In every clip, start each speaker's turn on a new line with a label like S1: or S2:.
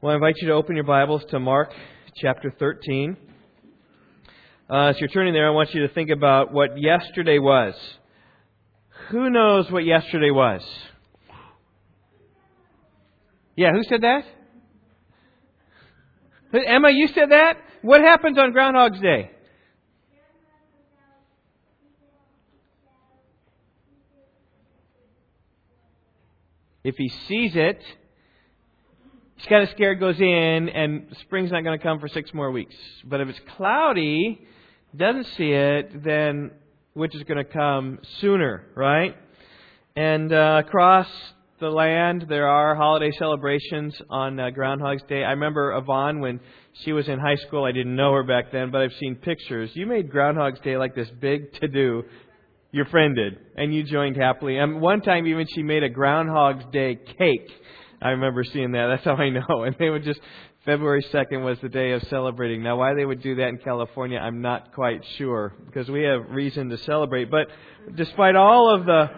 S1: Well, I invite you to open your Bibles to Mark chapter 13. Uh, as you're turning there, I want you to think about what yesterday was. Who knows what yesterday was? Yeah, who said that? Emma, you said that? What happens on Groundhog's Day? If he sees it, he's kind of scared, goes in, and spring's not going to come for six more weeks. But if it's cloudy, doesn't see it, then which is going to come sooner, right? And uh, across the land, there are holiday celebrations on uh, Groundhog's Day. I remember Yvonne when she was in high school. I didn't know her back then, but I've seen pictures. You made Groundhog's Day like this big to do. Your friend did, and you joined happily. And one time, even she made a Groundhog's Day cake. I remember seeing that. That's how I know. And they would just February 2nd was the day of celebrating. Now, why they would do that in California, I'm not quite sure because we have reason to celebrate. But despite all of the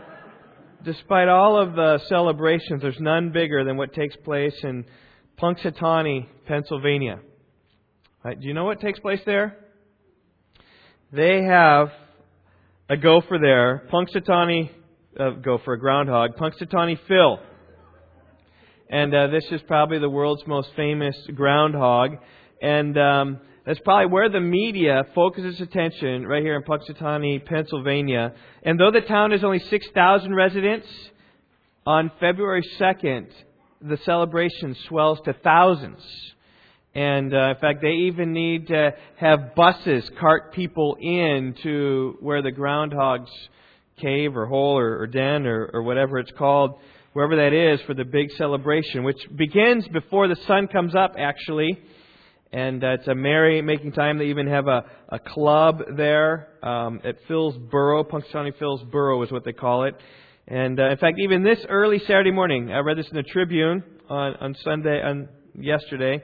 S1: despite all of the celebrations, there's none bigger than what takes place in Punxsutawney, Pennsylvania. Right, do you know what takes place there? They have a gopher there, Punxsutawney uh, gopher, a groundhog, Punxsutawney Phil. And uh, this is probably the world's most famous groundhog. And um, that's probably where the media focuses attention, right here in Punxsutawney, Pennsylvania. And though the town has only 6,000 residents, on February 2nd, the celebration swells to thousands. And uh, in fact, they even need to have buses cart people in to where the groundhog's cave or hole or, or den or, or whatever it's called wherever that is, for the big celebration, which begins before the sun comes up, actually. And uh, it's a merry making time. They even have a, a club there um, at Phil's Burrow. Punxsutawney Phil's Burrow is what they call it. And uh, in fact, even this early Saturday morning, I read this in the Tribune on, on Sunday, on yesterday.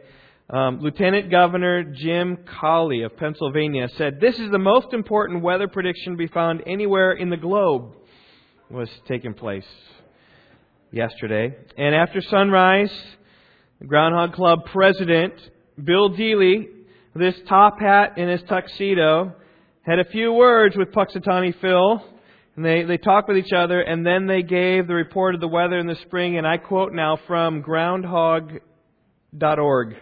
S1: Um, Lieutenant Governor Jim Cawley of Pennsylvania said, This is the most important weather prediction to be found anywhere in the globe was taking place yesterday. And after sunrise, the Groundhog Club president, Bill Deeley, this top hat and his tuxedo, had a few words with Punxsutawney Phil. And they, they talked with each other, and then they gave the report of the weather in the spring, and I quote now from groundhog.org.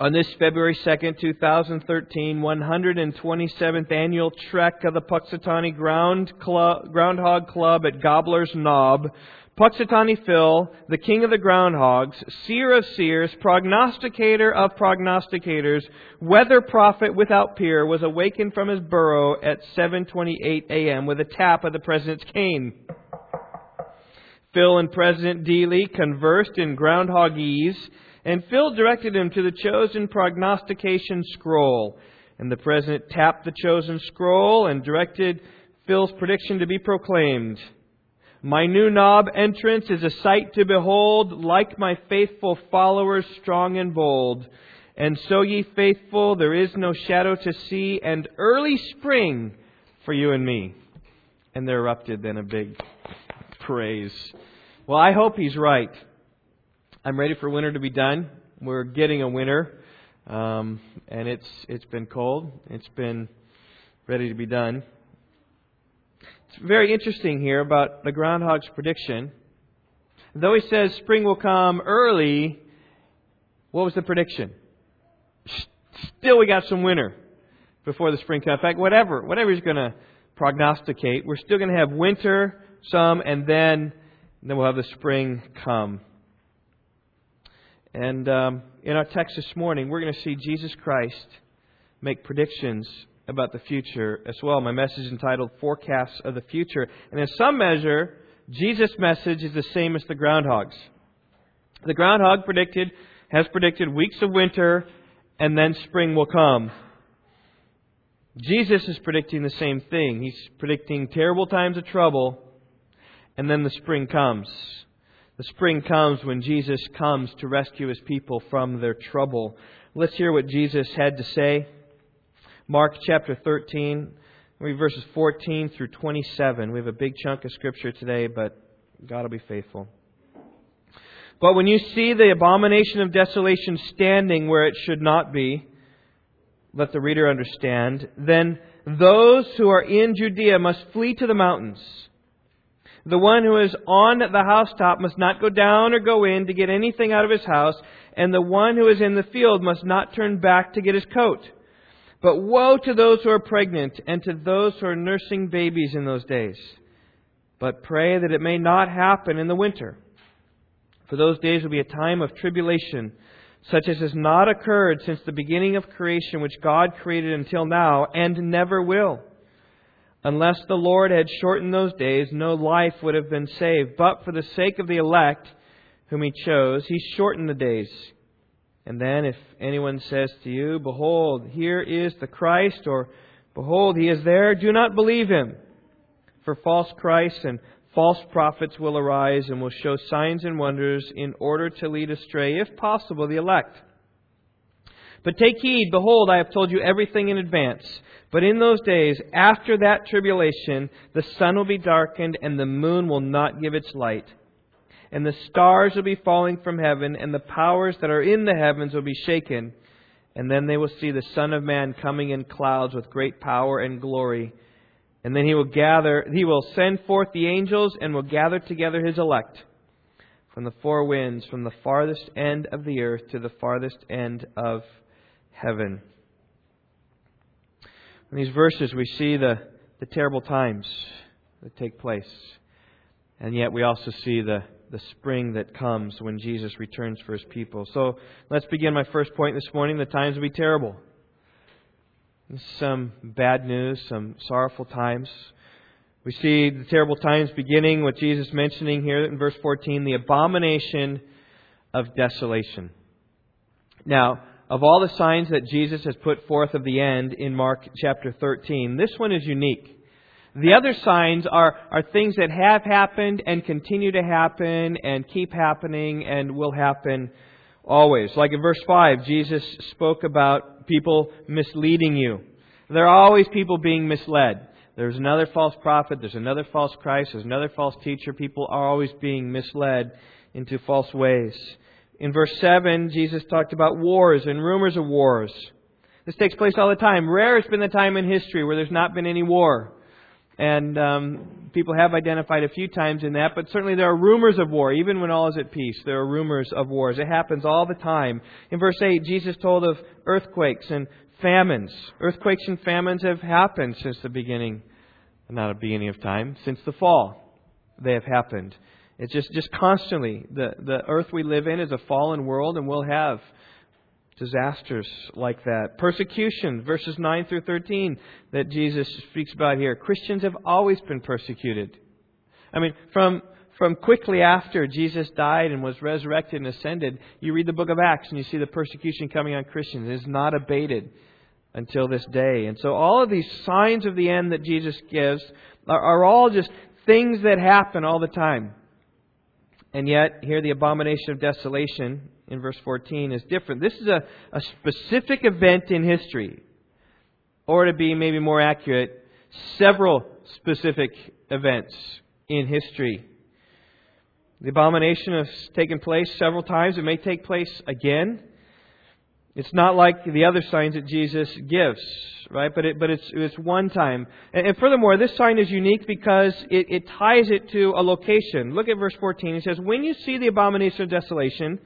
S1: On this February 2nd, 2013, 127th annual trek of the Punxsutawney Ground Club, Groundhog Club at Gobbler's Knob, Punxsutawney Phil, the king of the groundhogs, seer of seers, prognosticator of prognosticators, weather prophet without peer, was awakened from his burrow at 7:28 a.m. with a tap of the president's cane. Phil and President Deeley conversed in groundhogese and Phil directed him to the chosen prognostication scroll. And the president tapped the chosen scroll and directed Phil's prediction to be proclaimed. My new knob entrance is a sight to behold, like my faithful followers, strong and bold. And so, ye faithful, there is no shadow to see, and early spring for you and me. And there erupted then a big praise. Well, I hope he's right. I'm ready for winter to be done. We're getting a winter, um, and it's it's been cold. It's been ready to be done. It's very interesting here about the groundhog's prediction. Though he says spring will come early, what was the prediction? Still, we got some winter before the spring comes. In fact, whatever whatever he's going to prognosticate, we're still going to have winter, some, and then then we'll have the spring come. And um, in our text this morning, we're going to see Jesus Christ make predictions about the future as well. My message entitled Forecasts of the Future. And in some measure, Jesus' message is the same as the groundhog's. The groundhog predicted, has predicted weeks of winter, and then spring will come. Jesus is predicting the same thing. He's predicting terrible times of trouble, and then the spring comes. The spring comes when Jesus comes to rescue his people from their trouble. Let's hear what Jesus had to say. Mark chapter 13, read verses 14 through 27. We have a big chunk of scripture today, but God will be faithful. But when you see the abomination of desolation standing where it should not be, let the reader understand, then those who are in Judea must flee to the mountains. The one who is on the housetop must not go down or go in to get anything out of his house, and the one who is in the field must not turn back to get his coat. But woe to those who are pregnant and to those who are nursing babies in those days. But pray that it may not happen in the winter. For those days will be a time of tribulation, such as has not occurred since the beginning of creation, which God created until now, and never will. Unless the Lord had shortened those days, no life would have been saved. But for the sake of the elect, whom he chose, he shortened the days. And then, if anyone says to you, Behold, here is the Christ, or Behold, he is there, do not believe him. For false Christs and false prophets will arise and will show signs and wonders in order to lead astray, if possible, the elect. But take heed, behold, I have told you everything in advance. But in those days, after that tribulation, the sun will be darkened, and the moon will not give its light. And the stars will be falling from heaven, and the powers that are in the heavens will be shaken. And then they will see the Son of Man coming in clouds with great power and glory. And then he will gather, he will send forth the angels and will gather together his elect from the four winds, from the farthest end of the earth to the farthest end of heaven. In these verses, we see the, the terrible times that take place. And yet, we also see the, the spring that comes when Jesus returns for his people. So, let's begin my first point this morning. The times will be terrible some bad news, some sorrowful times. We see the terrible times beginning with Jesus mentioning here in verse 14 the abomination of desolation. Now, of all the signs that Jesus has put forth of the end in Mark chapter 13, this one is unique. The other signs are, are things that have happened and continue to happen and keep happening and will happen always. Like in verse 5, Jesus spoke about people misleading you. There are always people being misled. There's another false prophet, there's another false Christ, there's another false teacher. People are always being misled into false ways. In verse 7, Jesus talked about wars and rumors of wars. This takes place all the time. Rare has been the time in history where there's not been any war. And um, people have identified a few times in that, but certainly there are rumors of war. Even when all is at peace, there are rumors of wars. It happens all the time. In verse 8, Jesus told of earthquakes and famines. Earthquakes and famines have happened since the beginning, not a beginning of time, since the fall. They have happened. It's just, just constantly. The, the earth we live in is a fallen world, and we'll have disasters like that. Persecution, verses 9 through 13, that Jesus speaks about here. Christians have always been persecuted. I mean, from, from quickly after Jesus died and was resurrected and ascended, you read the book of Acts and you see the persecution coming on Christians. It is not abated until this day. And so all of these signs of the end that Jesus gives are, are all just things that happen all the time. And yet, here the abomination of desolation in verse 14 is different. This is a, a specific event in history. Or to be maybe more accurate, several specific events in history. The abomination has taken place several times. It may take place again. It's not like the other signs that Jesus gives, right? But, it, but it's, it's one time. And, and furthermore, this sign is unique because it, it ties it to a location. Look at verse 14. It says, When you see the abomination of desolation,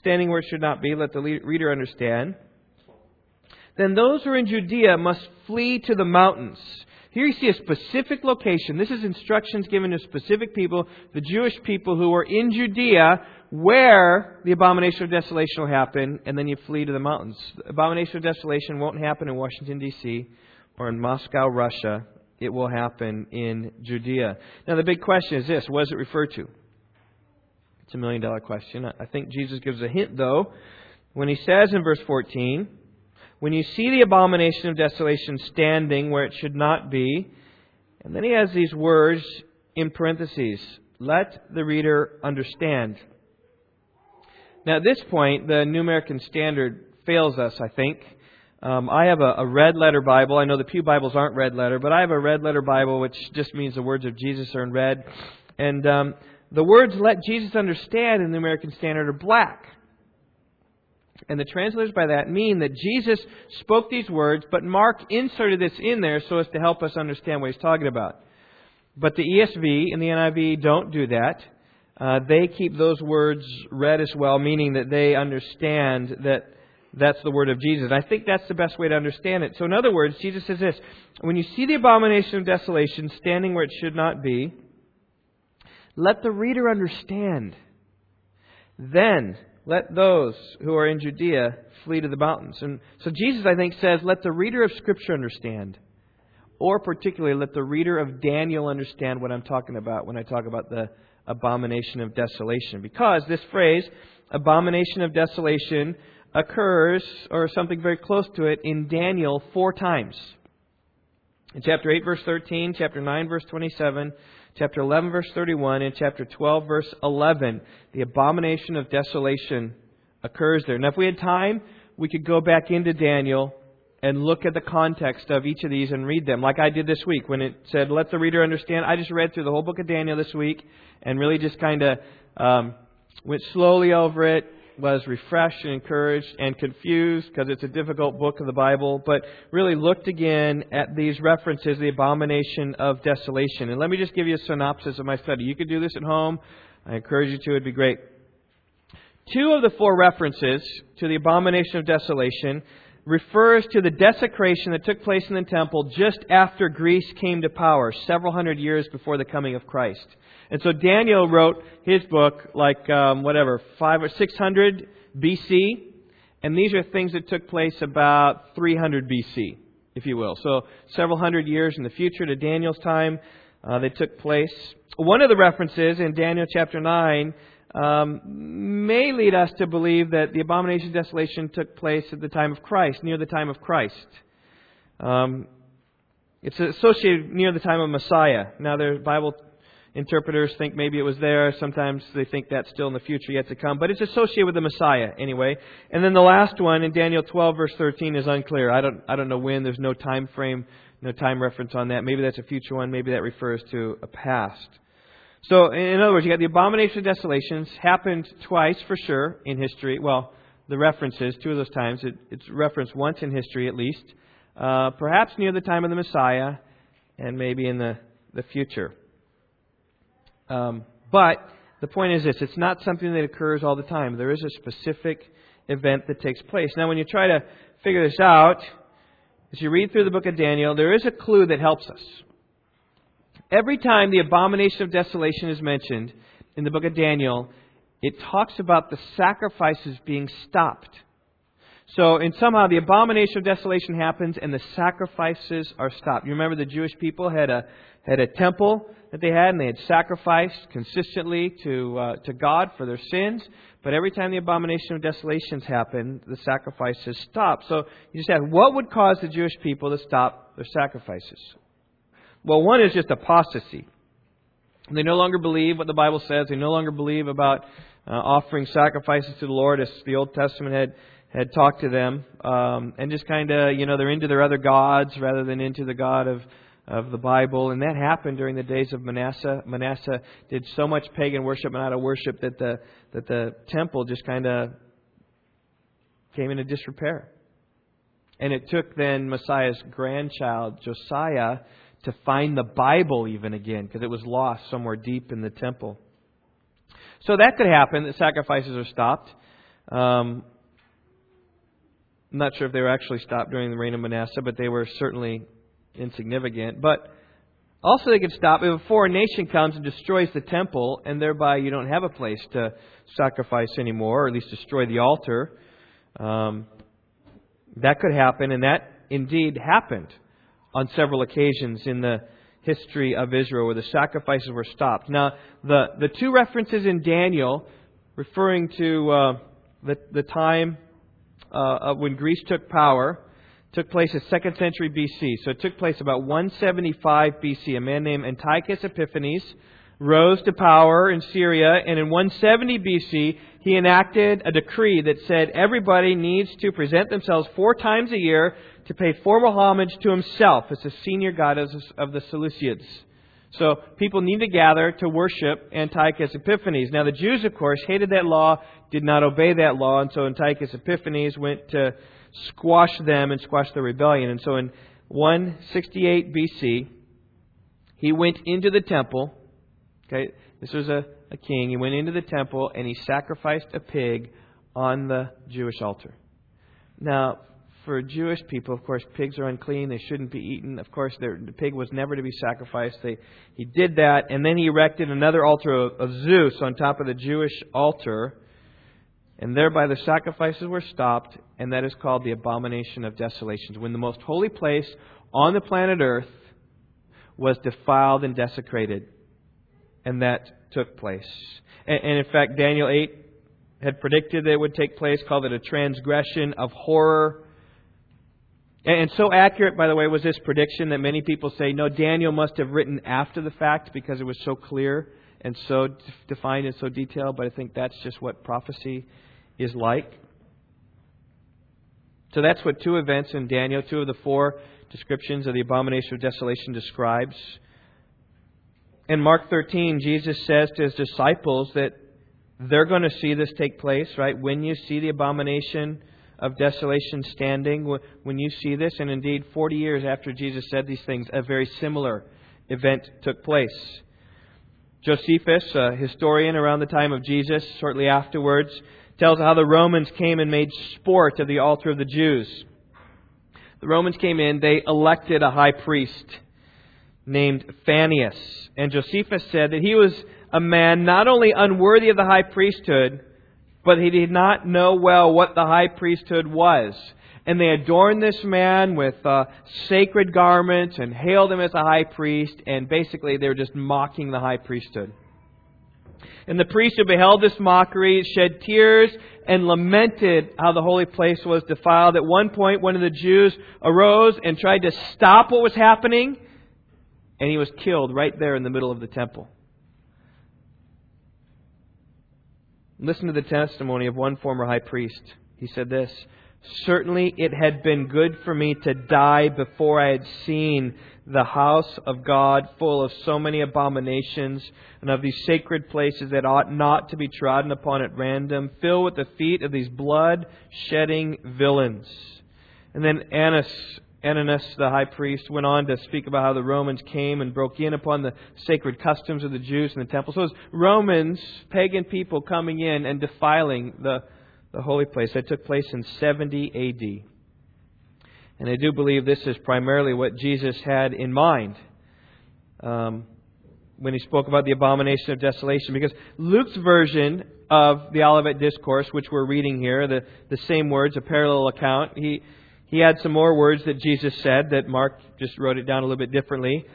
S1: standing where it should not be, let the reader understand. Then those who are in Judea must flee to the mountains. Here you see a specific location. This is instructions given to specific people, the Jewish people who are in Judea, where the abomination of desolation will happen, and then you flee to the mountains. The abomination of desolation won't happen in Washington, D.C. or in Moscow, Russia. It will happen in Judea. Now, the big question is this what does it refer to? It's a million dollar question. I think Jesus gives a hint, though, when he says in verse 14, When you see the abomination of desolation standing where it should not be, and then he has these words in parentheses let the reader understand. Now, at this point, the New American Standard fails us, I think. Um, I have a, a, red letter Bible. I know the Pew Bibles aren't red letter, but I have a red letter Bible, which just means the words of Jesus are in red. And um, the words let Jesus understand in the American Standard are black. And the translators by that mean that Jesus spoke these words, but Mark inserted this in there so as to help us understand what he's talking about. But the ESV and the NIV don't do that. Uh, they keep those words read as well, meaning that they understand that that's the word of Jesus. I think that's the best way to understand it. So, in other words, Jesus says this When you see the abomination of desolation standing where it should not be, let the reader understand. Then let those who are in Judea flee to the mountains. And so Jesus, I think, says, let the reader of Scripture understand. Or particularly, let the reader of Daniel understand what I'm talking about when I talk about the abomination of desolation. Because this phrase, abomination of desolation, occurs, or something very close to it, in Daniel four times. In chapter 8, verse 13, chapter 9, verse 27, chapter 11, verse 31, and chapter 12, verse 11, the abomination of desolation occurs there. Now, if we had time, we could go back into Daniel and look at the context of each of these and read them, like I did this week when it said, Let the reader understand. I just read through the whole book of Daniel this week and really just kind of um, went slowly over it, was refreshed and encouraged and confused because it's a difficult book of the Bible, but really looked again at these references, the abomination of desolation. And let me just give you a synopsis of my study. You could do this at home. I encourage you to. It'd be great. Two of the four references to the abomination of desolation refers to the desecration that took place in the temple just after Greece came to power, several hundred years before the coming of Christ. And so Daniel wrote his book like um, whatever five or six hundred BC, and these are things that took place about 300 BC, if you will. So several hundred years in the future to Daniel's time, uh, they took place. One of the references in Daniel chapter nine um, may lead us to believe that the abomination of desolation took place at the time of Christ, near the time of Christ. Um, it's associated near the time of Messiah. Now, the Bible interpreters think maybe it was there. Sometimes they think that's still in the future yet to come. But it's associated with the Messiah anyway. And then the last one in Daniel 12 verse 13 is unclear. I don't, I don't know when. There's no time frame, no time reference on that. Maybe that's a future one. Maybe that refers to a past. So, in other words, you got the abomination of desolations happened twice for sure in history. Well, the references, two of those times, it, it's referenced once in history at least. Uh, perhaps near the time of the Messiah, and maybe in the, the future. Um, but the point is this it's not something that occurs all the time. There is a specific event that takes place. Now, when you try to figure this out, as you read through the book of Daniel, there is a clue that helps us. Every time the abomination of desolation is mentioned in the book of Daniel, it talks about the sacrifices being stopped. So, and somehow the abomination of desolation happens and the sacrifices are stopped. You remember the Jewish people had a had a temple that they had, and they had sacrificed consistently to uh, to God for their sins. But every time the abomination of desolations happened, the sacrifices stopped. So you just ask, what would cause the Jewish people to stop their sacrifices? Well, one is just apostasy. They no longer believe what the Bible says. They no longer believe about uh, offering sacrifices to the Lord as the Old Testament had had talked to them, um, and just kind of you know they're into their other gods rather than into the God of of the Bible, and that happened during the days of Manasseh. Manasseh did so much pagan worship and of worship that the that the temple just kind of came into disrepair. And it took then Manasseh's grandchild Josiah to find the Bible even again because it was lost somewhere deep in the temple. So that could happen, that sacrifices are stopped. Um, I'm not sure if they were actually stopped during the reign of Manasseh, but they were certainly insignificant. But also, they could stop if a foreign nation comes and destroys the temple, and thereby you don't have a place to sacrifice anymore, or at least destroy the altar. Um, that could happen, and that indeed happened on several occasions in the history of Israel where the sacrifices were stopped. Now, the, the two references in Daniel referring to uh, the, the time uh, when Greece took power took place in 2nd century BC. So it took place about 175 BC. A man named Antiochus Epiphanes rose to power in Syria, and in 170 BC, he enacted a decree that said everybody needs to present themselves four times a year to pay formal homage to himself as the senior god of the Seleucids. So people need to gather to worship Antiochus Epiphanes. Now the Jews, of course, hated that law, did not obey that law, and so Antiochus Epiphanes went to squash them and squash the rebellion. And so in 168 BC, he went into the temple. Okay, this was a, a king. He went into the temple and he sacrificed a pig on the Jewish altar. Now, for Jewish people, of course, pigs are unclean. They shouldn't be eaten. Of course, the pig was never to be sacrificed. They, he did that, and then he erected another altar of, of Zeus on top of the Jewish altar. And thereby the sacrifices were stopped, and that is called the abomination of desolations. When the most holy place on the planet Earth was defiled and desecrated. And that took place. And, and in fact, Daniel 8 had predicted that it would take place, called it a transgression of horror. And, so accurate, by the way, was this prediction that many people say, no, Daniel must have written after the fact because it was so clear and so defined and so detailed. But I think that's just what prophecy is like. So that's what two events in Daniel, two of the four descriptions of the abomination of desolation describes. In Mark 13, Jesus says to his disciples that they're going to see this take place, right? When you see the abomination of desolation standing, when you see this, and indeed 40 years after Jesus said these things, a very similar event took place. Josephus, a historian around the time of Jesus, shortly afterwards, tells how the Romans came and made sport of the altar of the Jews. The Romans came in, they elected a high priest named Phannius. And Josephus said that he was a man not only unworthy of the high priesthood, but he did not know well what the high priesthood was. And they adorned this man with uh, sacred garments and hailed him as a high priest, and basically they were just mocking the high priesthood. And the priest who beheld this mockery shed tears and lamented how the holy place was defiled. At one point, one of the Jews arose and tried to stop what was happening, and he was killed right there in the middle of the temple. Listen to the testimony of one former high priest. He said this Certainly it had been good for me to die before I had seen the house of God full of so many abominations and of these sacred places that ought not to be trodden upon at random, filled with the feet of these blood shedding villains. And then Annas, Ananus, the high priest, went on to speak about how the Romans came and broke in upon the sacred customs of the Jews in the temple. So it was Romans, pagan people, coming in and defiling the, the holy place. That took place in 70 AD. And I do believe this is primarily what Jesus had in mind um, when he spoke about the abomination of desolation. Because Luke's version of the Olivet Discourse, which we're reading here, the, the same words, a parallel account, he, he had some more words that Jesus said that Mark just wrote it down a little bit differently.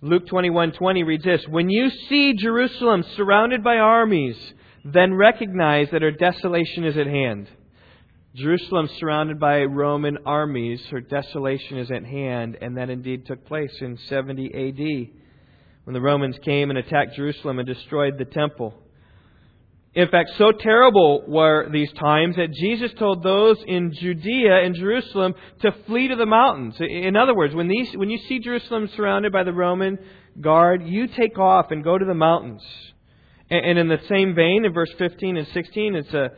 S1: Luke 21:20 reads this, "When you see Jerusalem surrounded by armies, then recognize that her desolation is at hand." Jerusalem surrounded by Roman armies, her desolation is at hand, and that indeed took place in 70 AD when the Romans came and attacked Jerusalem and destroyed the temple. In fact, so terrible were these times that Jesus told those in Judea and Jerusalem to flee to the mountains. In other words, when, these, when you see Jerusalem surrounded by the Roman guard, you take off and go to the mountains. And in the same vein, in verse 15 and 16, it's a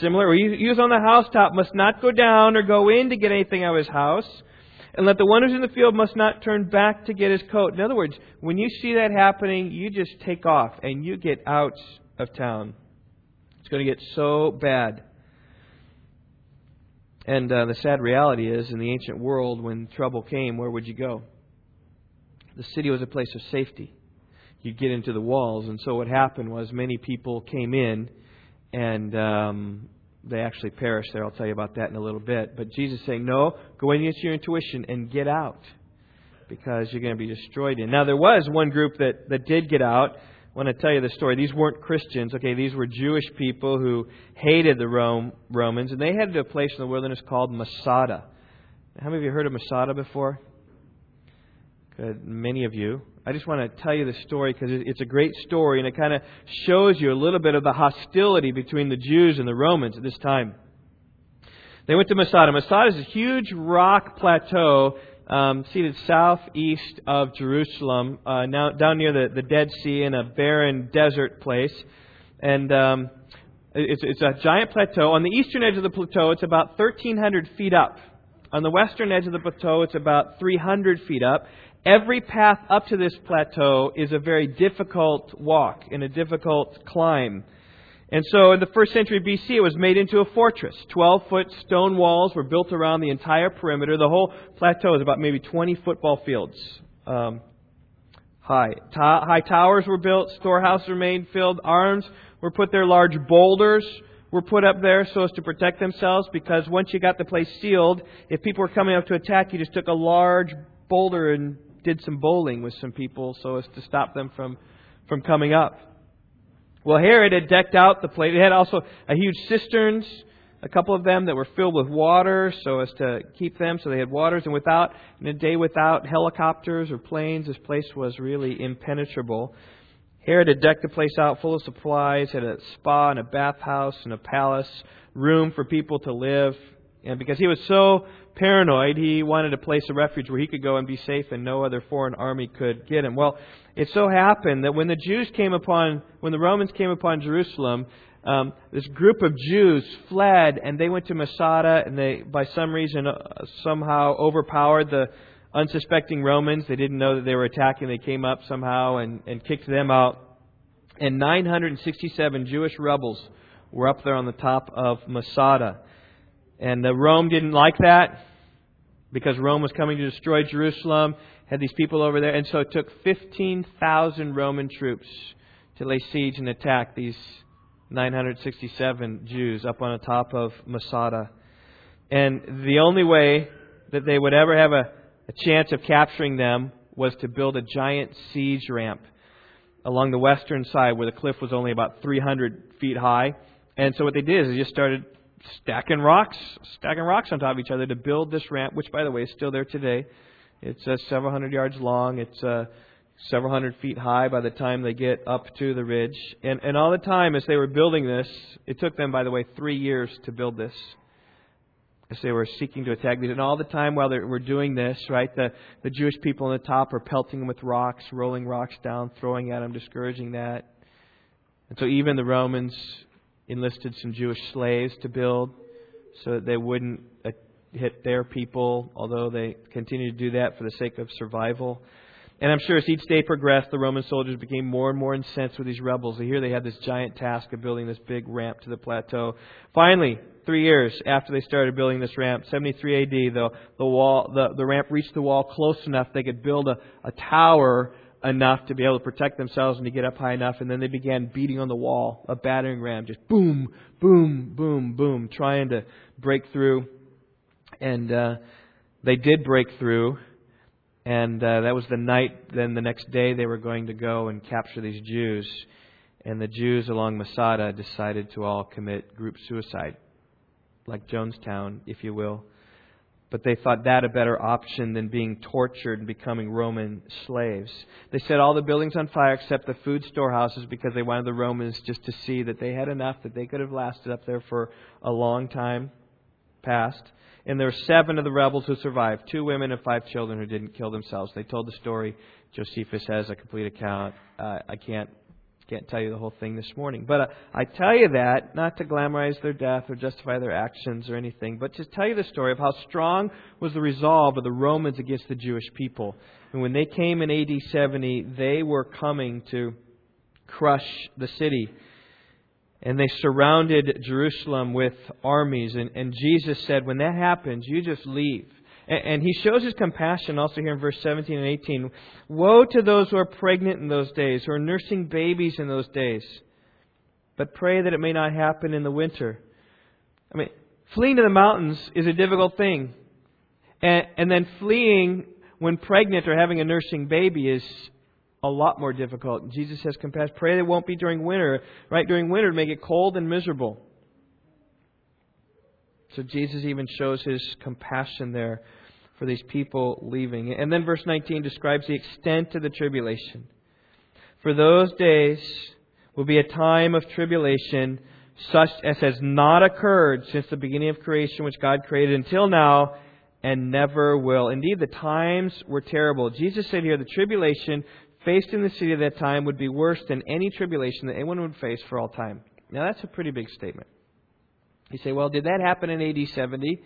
S1: Similar, he who's on the housetop must not go down or go in to get anything out of his house. And let the one who's in the field must not turn back to get his coat. In other words, when you see that happening, you just take off and you get out of town. Going to get so bad. And uh, the sad reality is, in the ancient world, when trouble came, where would you go? The city was a place of safety. You'd get into the walls. And so what happened was many people came in and um, they actually perished there. I'll tell you about that in a little bit. But Jesus saying, no, go against your intuition and get out because you're going to be destroyed. In now there was one group that that did get out. I want to tell you the story. These weren't Christians. Okay, these were Jewish people who hated the Rome, Romans, and they headed to a place in the wilderness called Masada. How many of you heard of Masada before? Good, many of you. I just want to tell you the story because it's a great story and it kind of shows you a little bit of the hostility between the Jews and the Romans at this time. They went to Masada. Masada is a huge rock plateau um, seated southeast of Jerusalem, uh, now down near the, the Dead Sea in a barren desert place. And um, it's, it's a giant plateau. On the eastern edge of the plateau, it's about 1,300 feet up. On the western edge of the plateau, it's about 300 feet up. Every path up to this plateau is a very difficult walk and a difficult climb. And so in the first century BC, it was made into a fortress. 12 foot stone walls were built around the entire perimeter. The whole plateau is about maybe 20 football fields um, high. Ta- high towers were built, storehouses remained filled, arms were put there, large boulders were put up there so as to protect themselves because once you got the place sealed, if people were coming up to attack, you just took a large boulder and did some bowling with some people so as to stop them from, from coming up. Well, Herod had decked out the place. It had also a huge cisterns, a couple of them that were filled with water so as to keep them, so they had waters. And without, in a day without helicopters or planes, this place was really impenetrable. Herod had decked the place out full of supplies, had a spa and a bathhouse and a palace, room for people to live. And because he was so paranoid, he wanted a place of refuge where he could go and be safe and no other foreign army could get him. Well, it so happened that when the Jews came upon, when the Romans came upon Jerusalem, um, this group of Jews fled and they went to Masada and they, by some reason, uh, somehow overpowered the unsuspecting Romans. They didn't know that they were attacking. They came up somehow and, and kicked them out. And 967 Jewish rebels were up there on the top of Masada. And uh, Rome didn't like that because Rome was coming to destroy Jerusalem, had these people over there. And so it took 15,000 Roman troops to lay siege and attack these 967 Jews up on the top of Masada. And the only way that they would ever have a a chance of capturing them was to build a giant siege ramp along the western side where the cliff was only about 300 feet high. And so what they did is they just started stacking rocks, stacking rocks on top of each other to build this ramp, which, by the way, is still there today. It's uh, several hundred yards long. It's uh, several hundred feet high by the time they get up to the ridge. And, and all the time as they were building this, it took them, by the way, three years to build this as they were seeking to attack these. And all the time while they were doing this, right, the, the Jewish people on the top are pelting them with rocks, rolling rocks down, throwing at them, discouraging that. And so even the Romans enlisted some Jewish slaves to build so that they wouldn't uh, hit their people, although they continued to do that for the sake of survival. And I'm sure as each day progressed, the Roman soldiers became more and more incensed with these rebels. And here they had this giant task of building this big ramp to the plateau. Finally, three years after they started building this ramp, 73 AD, the, the, wall, the, the ramp reached the wall close enough they could build a, a tower enough to be able to protect themselves and to get up high enough. And then they began beating on the wall, a battering ram, just boom, boom, boom, boom, trying to break through. And uh, they did break through. And uh, that was the night. Then the next day, they were going to go and capture these Jews. And the Jews along Masada decided to all commit group suicide, like Jonestown, if you will. But they thought that a better option than being tortured and becoming Roman slaves. They set all the buildings on fire except the food storehouses because they wanted the Romans just to see that they had enough that they could have lasted up there for a long time past. And there were seven of the rebels who survived two women and five children who didn't kill themselves. They told the story. Josephus has a complete account. Uh, I can't can't tell you the whole thing this morning. But uh, I tell you that not to glamorize their death or justify their actions or anything, but to tell you the story of how strong was the resolve of the Romans against the Jewish people. And when they came in AD 70, they were coming to crush the city and they surrounded Jerusalem with armies. And, and Jesus said, when that happens, you just leave. And, he shows his compassion also here in verse 17 and 18. Woe to those who are pregnant in those days, who are nursing babies in those days. But pray that it may not happen in the winter. I mean, fleeing to the mountains is a difficult thing. And, and then fleeing when pregnant or having a nursing baby is a lot more difficult. Jesus has compassion. Pray that it won't be during winter. Right? During winter, make it cold and miserable. So Jesus even shows his compassion there for these people leaving. And then verse 19 describes the extent of the tribulation. For those days will be a time of tribulation such as has not occurred since the beginning of creation which God created until now, and never will. Indeed, the times were terrible. Jesus said here the tribulation faced in the city at that time would be worse than any tribulation that anyone would face for all time. Now, that's a pretty big statement. You say, well, did that happen in AD 70?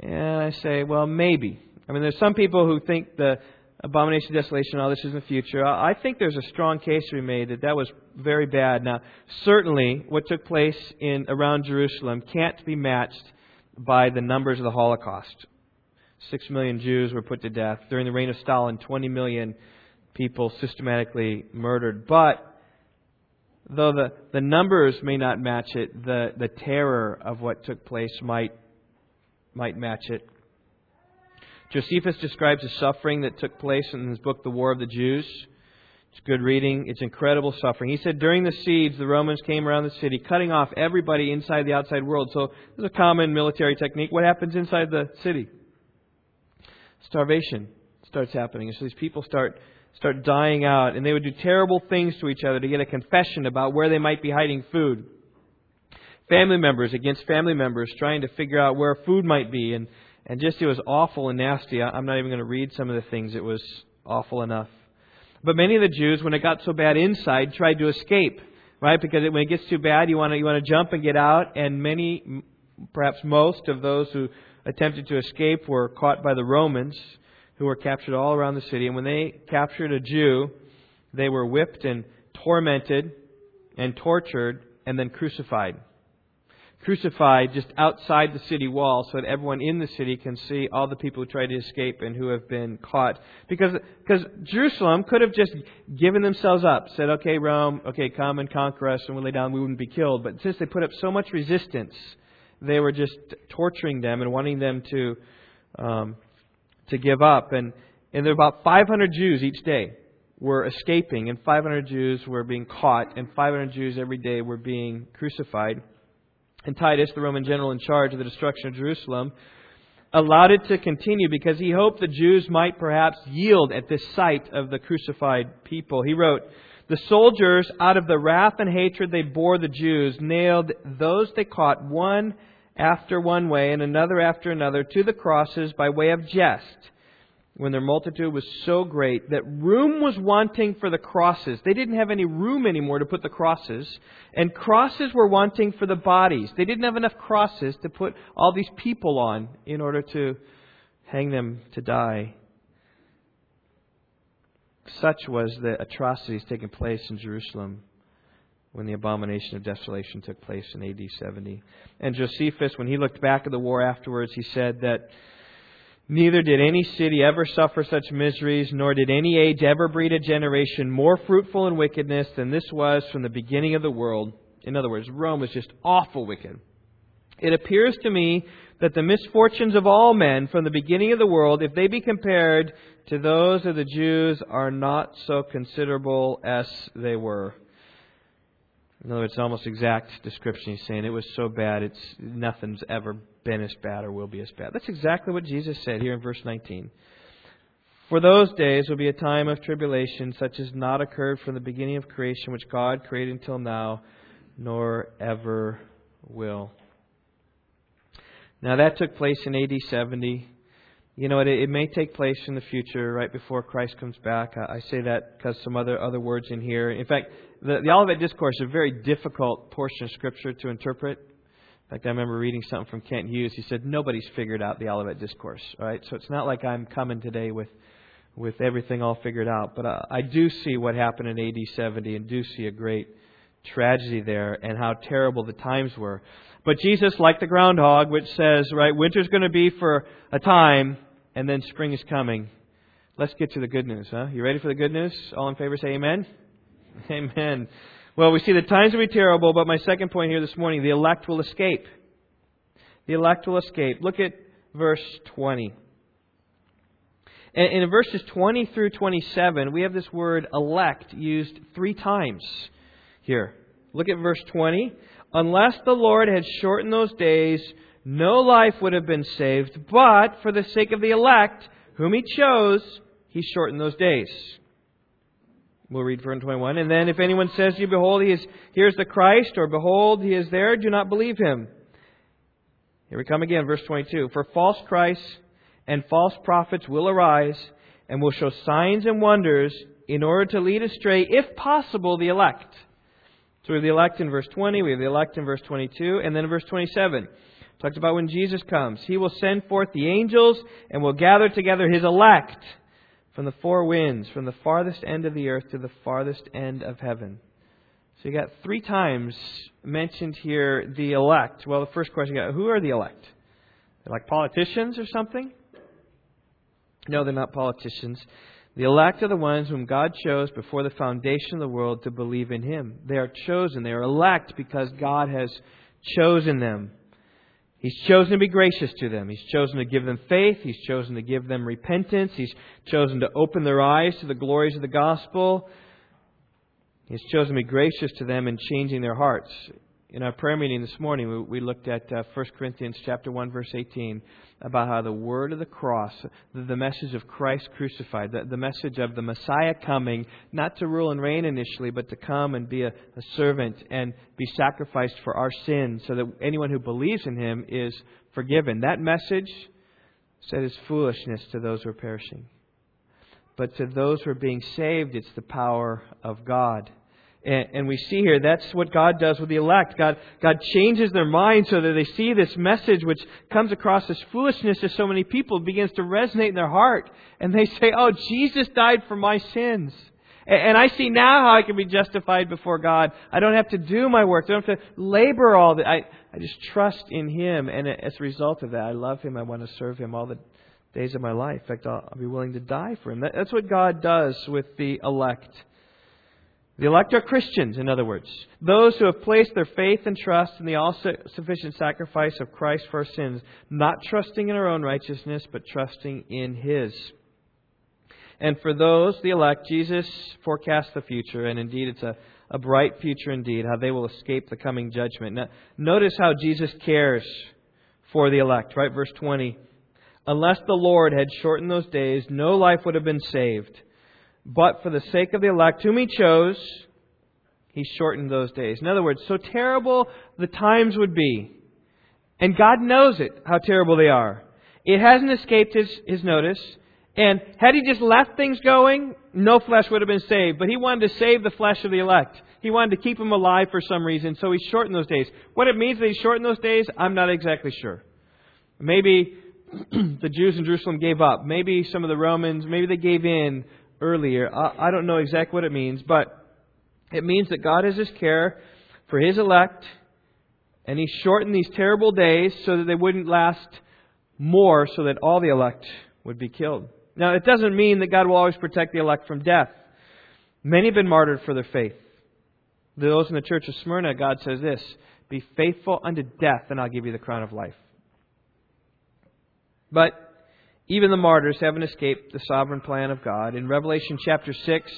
S1: And I say, well, maybe. I mean, there's some people who think the abomination of desolation, all this is in the future. I think there's a strong case to be made that that was very bad. Now, certainly, what took place in around Jerusalem can't be matched by the numbers of the Holocaust. Six million Jews were put to death. During the reign of Stalin, 20 million people systematically murdered. But though the, the numbers may not match it, the, the terror of what took place might, might match it. Josephus describes the suffering that took place in his book, The War of the Jews. It's good reading. It's incredible suffering. He said during the siege, the Romans came around the city, cutting off everybody inside the outside world. So this is a common military technique. What happens inside the city? Starvation starts happening. so these people start start dying out, and they would do terrible things to each other to get a confession about where they might be hiding food. Family members against family members trying to figure out where food might be, and and just it was awful and nasty. I'm not even going to read some of the things. It was awful enough. But many of the Jews, when it got so bad inside, tried to escape, right? Because when it gets too bad, you want to you want to jump and get out. And many, perhaps most of those who attempted to escape were caught by the Romans, who were captured all around the city. And when they captured a Jew, they were whipped and tormented and tortured and then crucified crucified just outside the city wall so that everyone in the city can see all the people who tried to escape and who have been caught. Because, because Jerusalem could have just given themselves up, said, okay, Rome, okay, come and conquer us, and we'll lay down, we wouldn't be killed. But since they put up so much resistance, they were just torturing them and wanting them to, um, to give up. And, and there were about 500 Jews each day were escaping, and 500 Jews were being caught, and 500 Jews every day were being crucified. And Titus, the Roman general in charge of the destruction of Jerusalem, allowed it to continue because he hoped the Jews might perhaps yield at this sight of the crucified people. He wrote, The soldiers, out of the wrath and hatred they bore the Jews, nailed those they caught one after one way and another after another to the crosses by way of jest when their multitude was so great that room was wanting for the crosses. They didn't have any room anymore to put the crosses, and crosses were wanting for the bodies. They didn't have enough crosses to put all these people on in order to hang them to die. Such was the atrocities taking place in Jerusalem when the abomination of desolation took place in AD 70. And Josephus, when he looked back at the war afterwards, he said that Neither did any city ever suffer such miseries, nor did any age ever breed a generation more fruitful in wickedness than this was from the beginning of the world. In other words, Rome was just awful wicked. It appears to me that the misfortunes of all men from the beginning of the world, if they be compared to those of the Jews, are not so considerable as they were. In other words, it's almost exact description. He's saying it was so bad, it's nothing's ever been as bad or will be as bad. That's exactly what Jesus said here in verse 19. For those days will be a time of tribulation, such as not occurred from the beginning of creation, which God created until now, nor ever will. Now that took place in AD 70. You know, it, it may take place in the future, right before Christ comes back. I, I say that because some other other words in here. In fact, the, the Olivet Discourse is a very difficult portion of Scripture to interpret. In fact, I remember reading something from Kent Hughes. He said nobody's figured out the Olivet Discourse, right? So it's not like I'm coming today with with everything all figured out. But uh, I do see what happened in AD 70 and do see a great tragedy there and how terrible the times were. But Jesus, like the groundhog, which says, right, winter's going to be for a time and then spring is coming. Let's get to the good news, huh? You ready for the good news? All in favor say amen. Amen. Well, we see the times will be terrible, but my second point here this morning, the elect will escape. The elect will escape. Look at verse 20. And in verses 20 through 27, we have this word elect used three times here. Look at verse 20. Unless the Lord had shortened those days, no life would have been saved, but for the sake of the elect, whom he chose, he shortened those days. We'll read verse 21. And then if anyone says to you, Behold, he is, here's the Christ, or Behold, he is there, do not believe him. Here we come again, verse 22. For false Christs and false prophets will arise and will show signs and wonders in order to lead astray, if possible, the elect. So we have the elect in verse 20, we have the elect in verse 22, and then in verse 27. Talks about when Jesus comes. He will send forth the angels and will gather together his elect from the four winds, from the farthest end of the earth to the farthest end of heaven. So you got three times mentioned here the elect. Well, the first question you got, who are the elect? They're like politicians or something? No, they're not politicians. The elect are the ones whom God chose before the foundation of the world to believe in Him. They are chosen. They are elect because God has chosen them. He's chosen to be gracious to them. He's chosen to give them faith. He's chosen to give them repentance. He's chosen to open their eyes to the glories of the gospel. He's chosen to be gracious to them in changing their hearts in our prayer meeting this morning, we, looked at uh, 1 Corinthians chapter 1, verse 18, about how the word of the cross, the, message of Christ crucified, the, message of the Messiah coming, not to rule and reign initially, but to come and be a servant and be sacrificed for our sins, so that anyone who believes in him is forgiven. That message said is foolishness to those who are perishing. But to those who are being saved, it's the power of God. And, and we see here that's what God does with the elect. God, God changes their mind so that they see this message which comes across as foolishness to so many people begins to resonate in their heart. And they say, Oh, Jesus died for my sins. And I see now how I can be justified before God. I don't have to do my work. I don't have to labor all that. I, I just trust in Him. And as a result of that, I love Him. I want to serve Him all the days of my life. In fact, I'll, I'll be willing to die for Him. That, that's what God does with the elect. The elect are Christians, in other words. Those who have placed their faith and trust in the all sufficient sacrifice of Christ for our sins, not trusting in our own righteousness, but trusting in His. And for those, the elect, Jesus forecasts the future, and indeed it's a, a bright future indeed, how they will escape the coming judgment. Now, notice how Jesus cares for the elect, right? Verse 20. Unless the Lord had shortened those days, no life would have been saved. But for the sake of the elect whom he chose, he shortened those days. In other words, so terrible the times would be. And God knows it, how terrible they are. It hasn't escaped his, his notice. And had he just left things going, no flesh would have been saved. But he wanted to save the flesh of the elect. He wanted to keep them alive for some reason, so he shortened those days. What it means that he shortened those days, I'm not exactly sure. Maybe the Jews in Jerusalem gave up. Maybe some of the Romans, maybe they gave in earlier. I, I don't know exactly what it means, but it means that God has His care for His elect, and He shortened these terrible days so that they wouldn't last more, so that all the elect would be killed. Now, it doesn't mean that God will always protect the elect from death. Many have been martyred for their faith. Those in the church of Smyrna, God says this Be faithful unto death, and I'll give you the crown of life. But even the martyrs haven't escaped the sovereign plan of God. In Revelation chapter 6,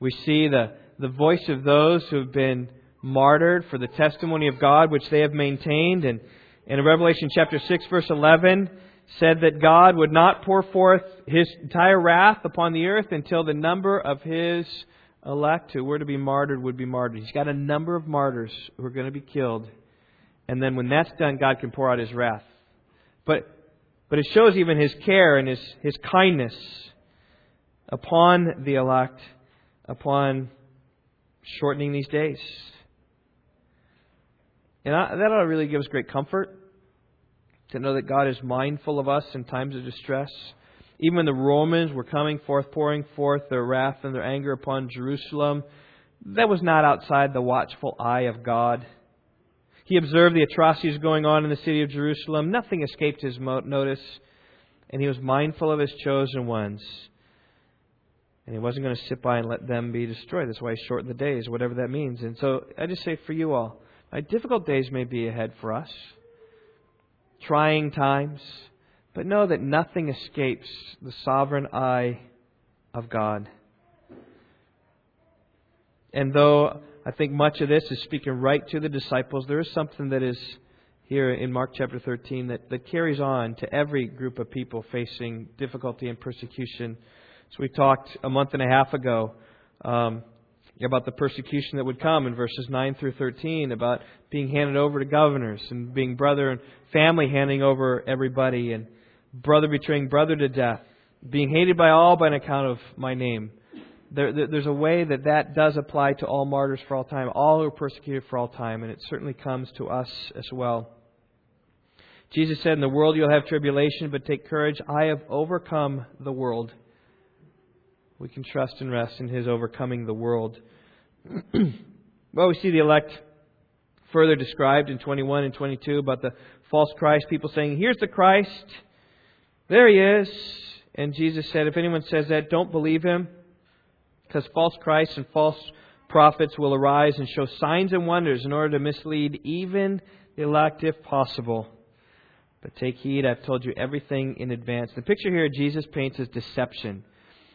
S1: we see the, the voice of those who have been martyred for the testimony of God which they have maintained. And, in Revelation chapter 6, verse 11, said that God would not pour forth his entire wrath upon the earth until the number of his elect who were to be martyred would be martyred. He's got a number of martyrs who are going to be killed. And then when that's done, God can pour out his wrath. But but it shows even his care and his, his kindness upon the elect, upon shortening these days. And I, that really gives great comfort to know that God is mindful of us in times of distress. Even when the Romans were coming forth, pouring forth their wrath and their anger upon Jerusalem, that was not outside the watchful eye of God. He observed the atrocities going on in the city of Jerusalem. Nothing escaped his notice, and he was mindful of his chosen ones. And he wasn't going to sit by and let them be destroyed. That's why he shortened the days, whatever that means. And so I just say for you all, difficult days may be ahead for us, trying times, but know that nothing escapes the sovereign eye of God. And though I think much of this is speaking right to the disciples. There is something that is here in Mark chapter 13 that, that carries on to every group of people facing difficulty and persecution. So we talked a month and a half ago um, about the persecution that would come in verses 9 through 13, about being handed over to governors and being brother and family handing over everybody. And brother betraying brother to death, being hated by all by an account of my name. There, there, there's a way that that does apply to all martyrs for all time, all who are persecuted for all time, and it certainly comes to us as well. Jesus said, In the world you'll have tribulation, but take courage. I have overcome the world. We can trust and rest in His overcoming the world. well, we see the elect further described in 21 and 22 about the false Christ, people saying, Here's the Christ. There he is. And Jesus said, If anyone says that, don't believe him, because false Christs and false prophets will arise and show signs and wonders in order to mislead even the elect if possible. But take heed, I've told you everything in advance. The picture here Jesus paints is deception.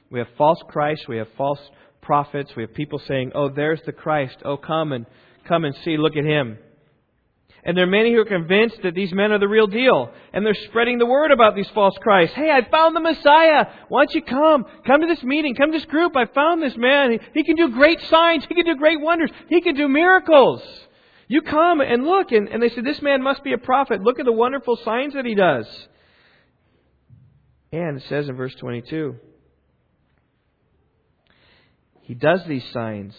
S1: We have false Christ, we have false prophets, we have people saying, Oh, there's the Christ. Oh, come and come and see, look at him. And there are many who are convinced that these men are the real deal. And they're spreading the word about these false Christs. Hey, I found the Messiah. Why don't you come? Come to this meeting. Come to this group. I found this man. He, can do great signs. He can do great wonders. He can do miracles. You come and look. And, and they said, this man must be a prophet. Look at the wonderful signs that he does. And it says in verse 22, he does these signs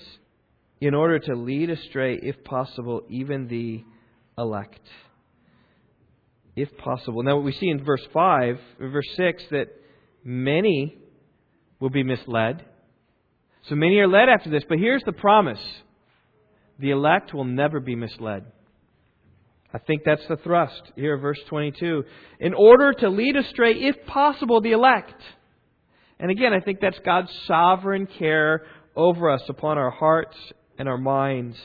S1: in order to lead astray, if possible, even the elect. If possible. Now, what we see in verse 5, verse 6, that many will be misled. So many are led after this. But here's the promise the elect will never be misled. I think that's the thrust here, verse 22. In order to lead astray, if possible, the elect. And again, I think that's God's sovereign care over us upon our hearts and our minds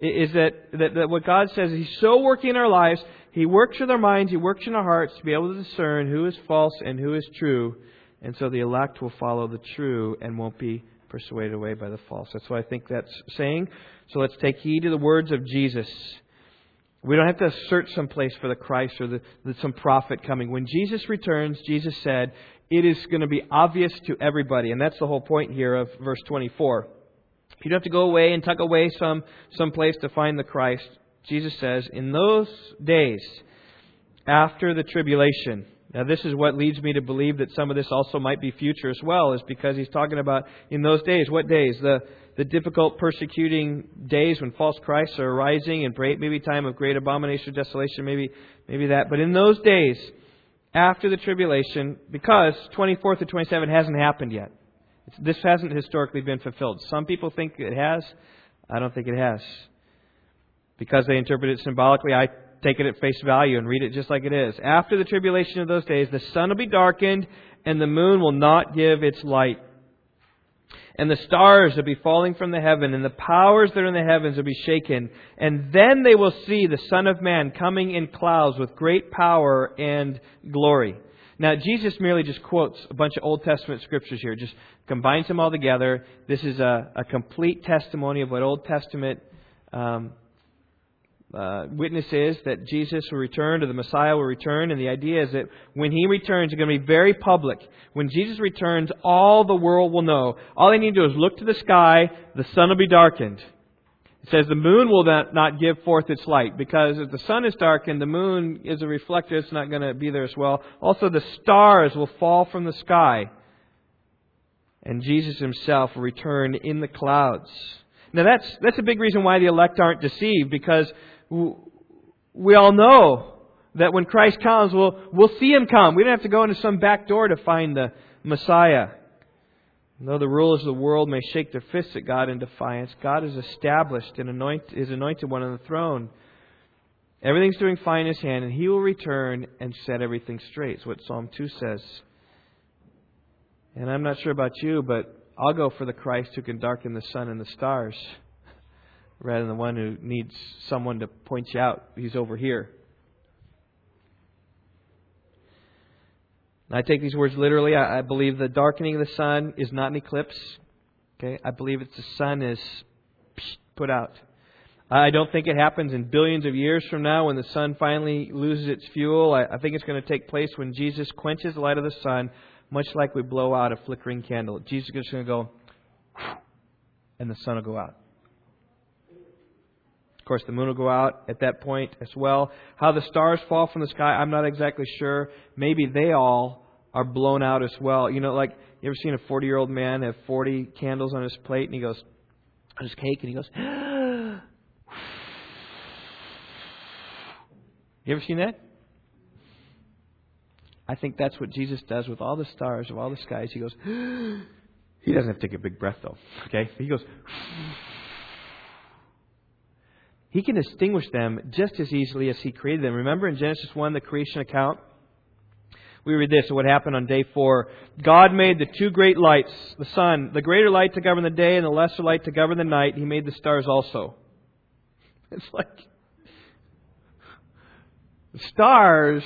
S1: is that, that, that what God says He's so working in our lives, He works in our minds, He works in our hearts to be able to discern who is false and who is true. And so the elect will follow the true and won't be persuaded away by the false. That's what I think that's saying. So let's take heed to the words of Jesus. We don't have to search someplace for the Christ or the, the, some prophet coming. When Jesus returns, Jesus said, it is going to be obvious to everybody. And that's the whole point here of verse 24. You don't have to go away and tuck away some place to find the Christ. Jesus says, in those days after the tribulation. Now, this is what leads me to believe that some of this also might be future as well, is because he's talking about in those days. What days? The the difficult persecuting days when false Christs are arising and maybe time of great abomination, desolation, maybe maybe that. But in those days after the tribulation, because 24 to 27 hasn't happened yet. This hasn't historically been fulfilled. Some people think it has. I don't think it has. Because they interpret it symbolically, I take it at face value and read it just like it is. After the tribulation of those days, the sun will be darkened, and the moon will not give its light. And the stars will be falling from the heaven, and the powers that are in the heavens will be shaken. And then they will see the Son of Man coming in clouds with great power and glory. Now, Jesus merely just quotes a bunch of Old Testament scriptures here, just combines them all together. This is a, a complete testimony of what Old Testament um, uh, witness is that Jesus will return, or the Messiah will return, and the idea is that when He returns, it's going to be very public. When Jesus returns, all the world will know. All they need to do is look to the sky, the sun will be darkened. It says the moon will not, give forth its light because if the sun is darkened, the moon is a reflector, it's not going to be there as well. Also, the stars will fall from the sky, and Jesus himself will return in the clouds. Now, that's, that's a big reason why the elect aren't deceived because we all know that when Christ comes, we'll, we'll see him come. We don't have to go into some back door to find the Messiah. Though the rulers of the world may shake their fists at God in defiance, God has established and anoint, His anointed one on the throne. Everything's doing fine in His hand, and He will return and set everything straight. It's what Psalm 2 says. And I'm not sure about you, but I'll go for the Christ who can darken the sun and the stars rather than the one who needs someone to point you out. He's over here. I take these words literally. I, I believe the darkening of the sun is not an eclipse. Okay, I believe it's the sun is put out. I don't think it happens in billions of years from now when the sun finally loses its fuel. I, I think it's going to take place when Jesus quenches the light of the sun, much like we blow out a flickering candle. Jesus is going to go, and the sun will go out. Course, the moon will go out at that point as well. How the stars fall from the sky, I'm not exactly sure. Maybe they all are blown out as well. You know, like, you ever seen a 40 year old man have 40 candles on his plate and he goes, on his cake, and he goes, You ever seen that? I think that's what Jesus does with all the stars of all the skies. He goes, He doesn't have to take a big breath, though. Okay? He goes, He can distinguish them just as easily as He created them. Remember in Genesis 1, the creation account? We read this, what happened on day four. God made the two great lights, the sun, the greater light to govern the day and the lesser light to govern the night. He made the stars also. It's like, the stars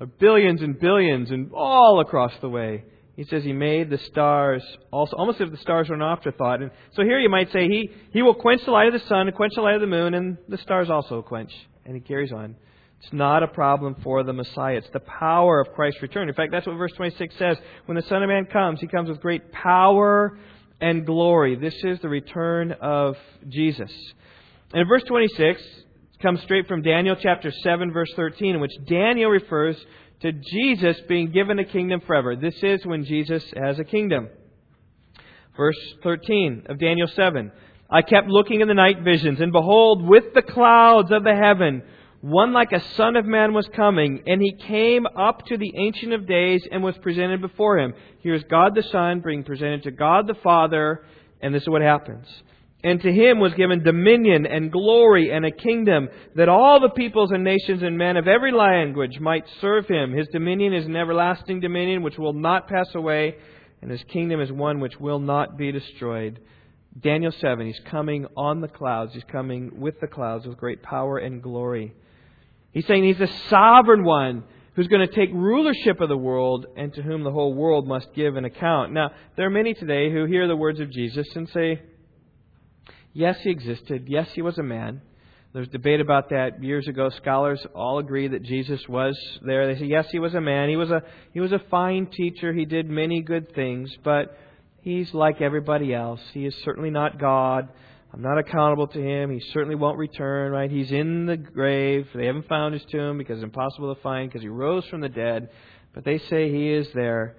S1: are billions and billions and all across the way. He says he made the stars also, almost as if the stars were an afterthought. And so here you might say he, he will quench the light of the sun quench the light of the moon, and the stars also quench. And he carries on. It's not a problem for the Messiah. It's the power of Christ's return. In fact, that's what verse 26 says. When the Son of Man comes, he comes with great power and glory. This is the return of Jesus. And in verse 26, comes straight from Daniel chapter 7, verse 13, in which Daniel refers to Jesus being given a kingdom forever. This is when Jesus has a kingdom. Verse 13 of Daniel 7. I kept looking in the night visions, and behold, with the clouds of the heaven, one like a son of man was coming, and he came up to the Ancient of Days and was presented before him. Here's God the Son being presented to God the Father, and this is what happens. And to him was given dominion and glory and a kingdom that all the peoples and nations and men of every language might serve him. His dominion is an everlasting dominion which will not pass away, and his kingdom is one which will not be destroyed. Daniel 7, he's coming on the clouds. He's coming with the clouds with great power and glory. He's saying he's the sovereign one who's going to take rulership of the world and to whom the whole world must give an account. Now, there are many today who hear the words of Jesus and say, Yes, he existed. Yes, he was a man. There's debate about that years ago. Scholars all agree that Jesus was there. They say, yes, he was a man. He was a, he was a fine teacher. He did many good things, but he's like everybody else. He is certainly not God. I'm not accountable to him. He certainly won't return, right? He's in the grave. They haven't found his tomb because it's impossible to find because he rose from the dead. But they say he is there.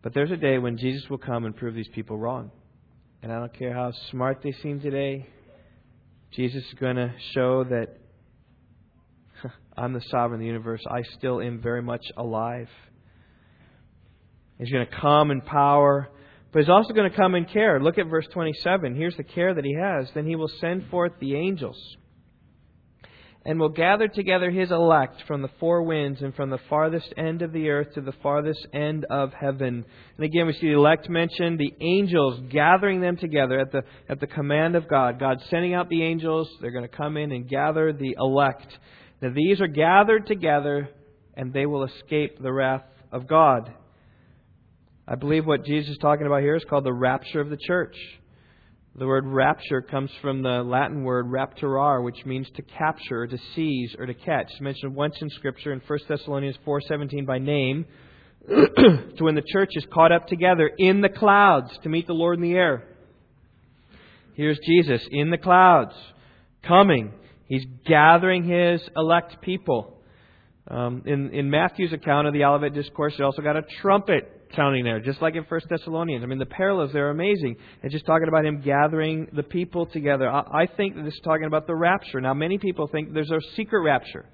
S1: But there's a day when Jesus will come and prove these people wrong. And I don't care how smart they seem today, Jesus is going to show that I'm the sovereign of the universe. I still am very much alive. He's going to come in power, but he's also going to come in care. Look at verse 27. Here's the care that he has. Then he will send forth the angels and will gather together his elect from the four winds and from the farthest end of the earth to the farthest end of heaven. And again, we see the elect mentioned, the angels gathering them together at the, at the command of God. God sending out the angels. They're going to come in and gather the elect. Now, these are gathered together and they will escape the wrath of God. I believe what Jesus is talking about here is called the rapture of the church. The word rapture comes from the Latin word rapturar, which means to capture, to seize, or to catch. It's mentioned once in Scripture in 1 Thessalonians 4.17 by name, to when the church is caught up together in the clouds to meet the Lord in the air. Here's Jesus in the clouds, coming. He's gathering his elect people. Um, in, in Matthew's account of the Olivet Discourse, you also got a trumpet counting there, just like in First Thessalonians. I mean, the parallels there are amazing. It's just talking about him gathering the people together. I, I think that this is talking about the rapture. Now, many people think there's a secret rapture,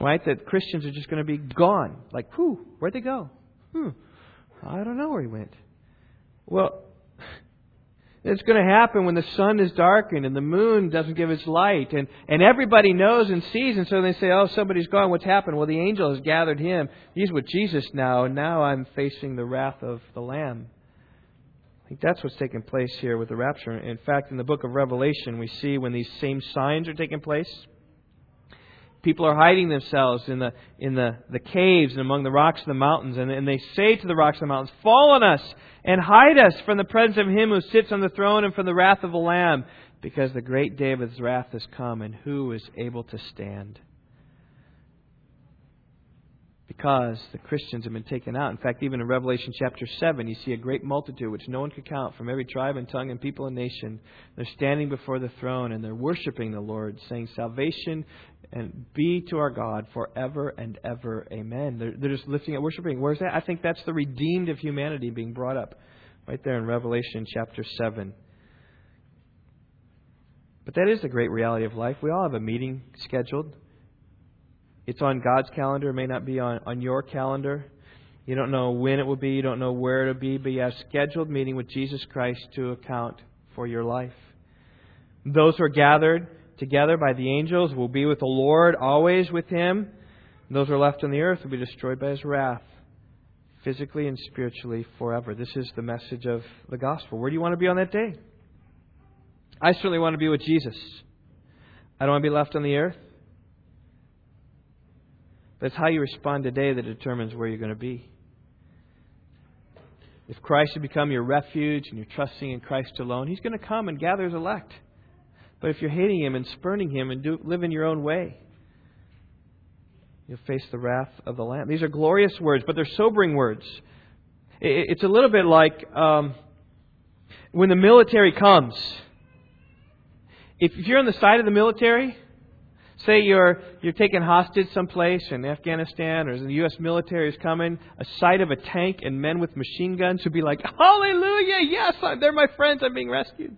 S1: right? That Christians are just going to be gone. Like, whew, where'd they go? Hmm, I don't know where he went. Well, it's going to happen when the sun is darkened and the moon doesn't give its light. And, and everybody knows and sees. And so they say, oh, somebody's gone. What's happened? Well, the angel has gathered him. He's with Jesus now. And now I'm facing the wrath of the Lamb. I think that's what's taking place here with the rapture. In fact, in the book of Revelation, we see when these same signs are taking place. People are hiding themselves in the in the, the caves and among the rocks of the mountains, and, and they say to the rocks of the mountains, Fall on us and hide us from the presence of him who sits on the throne and from the wrath of the Lamb, because the great day of his wrath has come, and who is able to stand? Because the Christians have been taken out. In fact, even in Revelation chapter 7, you see a great multitude which no one could count from every tribe and tongue and people and nation. They're standing before the throne and they're worshiping the Lord, saying, Salvation and be to our God forever and ever. Amen. They're, they're just lifting up, worshiping. Where's that? I think that's the redeemed of humanity being brought up right there in Revelation chapter 7. But that is the great reality of life. We all have a meeting scheduled. It's on God's calendar, it may not be on, on your calendar. You don't know when it will be, you don't know where it'll be, but you have scheduled meeting with Jesus Christ to account for your life. Those who are gathered together by the angels will be with the Lord, always with Him. Those who are left on the earth will be destroyed by His wrath, physically and spiritually, forever. This is the message of the gospel. Where do you want to be on that day? I certainly want to be with Jesus. I don't want to be left on the earth. But it's how you respond today that determines where you're going to be. If Christ should become your refuge and you're trusting in Christ alone, He's going to come and gather His elect. But if you're hating Him and spurning Him and do, live in your own way, you'll face the wrath of the Lamb. These are glorious words, but they're sobering words. It's a little bit like um, when the military comes. If you're on the side of the military, Say you're you're taken hostage someplace in Afghanistan, or the U.S. military is coming. A sight of a tank and men with machine guns would be like, "Hallelujah! Yes, they're my friends. I'm being rescued."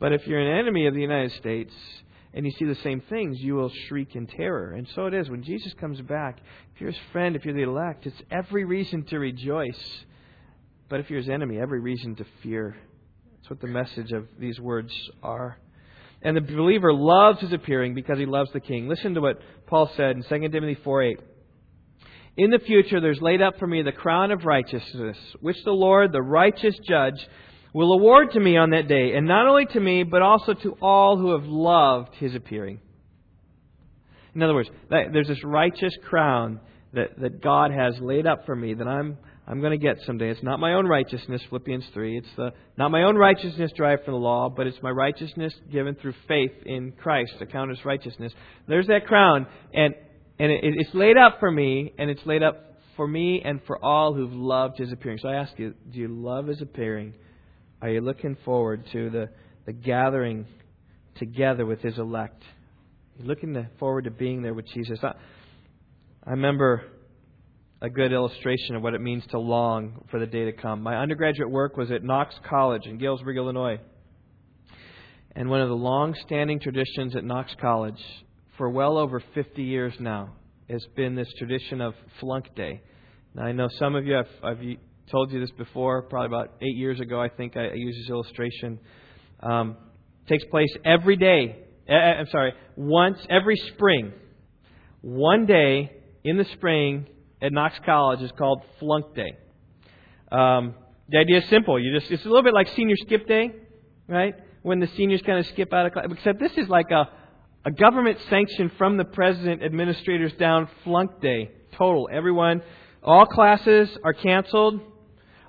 S1: But if you're an enemy of the United States and you see the same things, you will shriek in terror. And so it is when Jesus comes back. If you're his friend, if you're the elect, it's every reason to rejoice. But if you're his enemy, every reason to fear. That's what the message of these words are. And the believer loves his appearing because he loves the king. Listen to what Paul said in 2 Timothy 4 8. In the future, there's laid up for me the crown of righteousness, which the Lord, the righteous judge, will award to me on that day, and not only to me, but also to all who have loved his appearing. In other words, there's this righteous crown that, that God has laid up for me that I'm I'm going to get someday. It's not my own righteousness, Philippians 3. It's the, not my own righteousness derived from the law, but it's my righteousness given through faith in Christ, accounted as righteousness. There's that crown, and, and it, it's laid up for me, and it's laid up for me and for all who've loved his appearing. So I ask you, do you love his appearing? Are you looking forward to the, the gathering together with his elect? You looking forward to being there with Jesus? I, I remember a good illustration of what it means to long for the day to come. My undergraduate work was at Knox College in Galesburg, Illinois. And one of the long standing traditions at Knox College for well over 50 years now has been this tradition of flunk day. Now, I know some of you, I've, I've told you this before, probably about eight years ago, I think I, I used this illustration. Um, takes place every day. Uh, I'm sorry, once every spring. One day in the spring at Knox College is called Flunk Day. Um, the idea is simple. You just it's a little bit like senior skip day, right? When the seniors kind of skip out of class. Except this is like a a government sanction from the president, administrators down flunk day. Total. Everyone, all classes are canceled.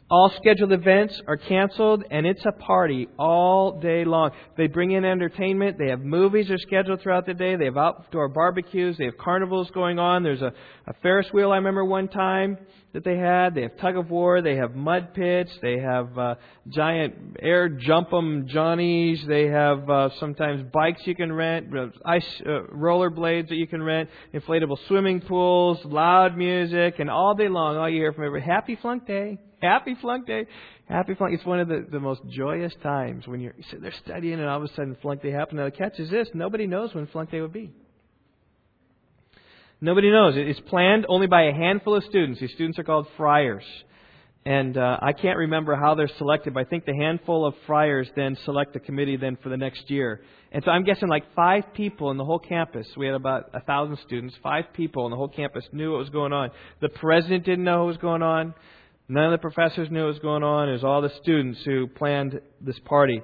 S1: All scheduled events are canceled, and it's a party all day long. They bring in entertainment. They have movies are scheduled throughout the day. They have outdoor barbecues. They have carnivals going on. There's a, a Ferris wheel I remember one time that they had. They have tug of war. They have mud pits. They have uh, giant air jump 'em Johnnies. They have uh, sometimes bikes you can rent, uh, ice uh, roller blades that you can rent, inflatable swimming pools, loud music, and all day long, all you hear from every happy flunk day. Happy flunk day. Happy flunk. It's one of the, the most joyous times when you're, you sit there studying and all of a sudden flunk day happens. Now the catch is this, nobody knows when flunk day will be. Nobody knows. It's planned only by a handful of students. These students are called friars. And uh, I can't remember how they're selected, but I think the handful of friars then select the committee then for the next year. And so I'm guessing like five people in the whole campus. We had about a thousand students. Five people in the whole campus knew what was going on. The president didn't know what was going on. None of the professors knew what was going on. It was all the students who planned this party.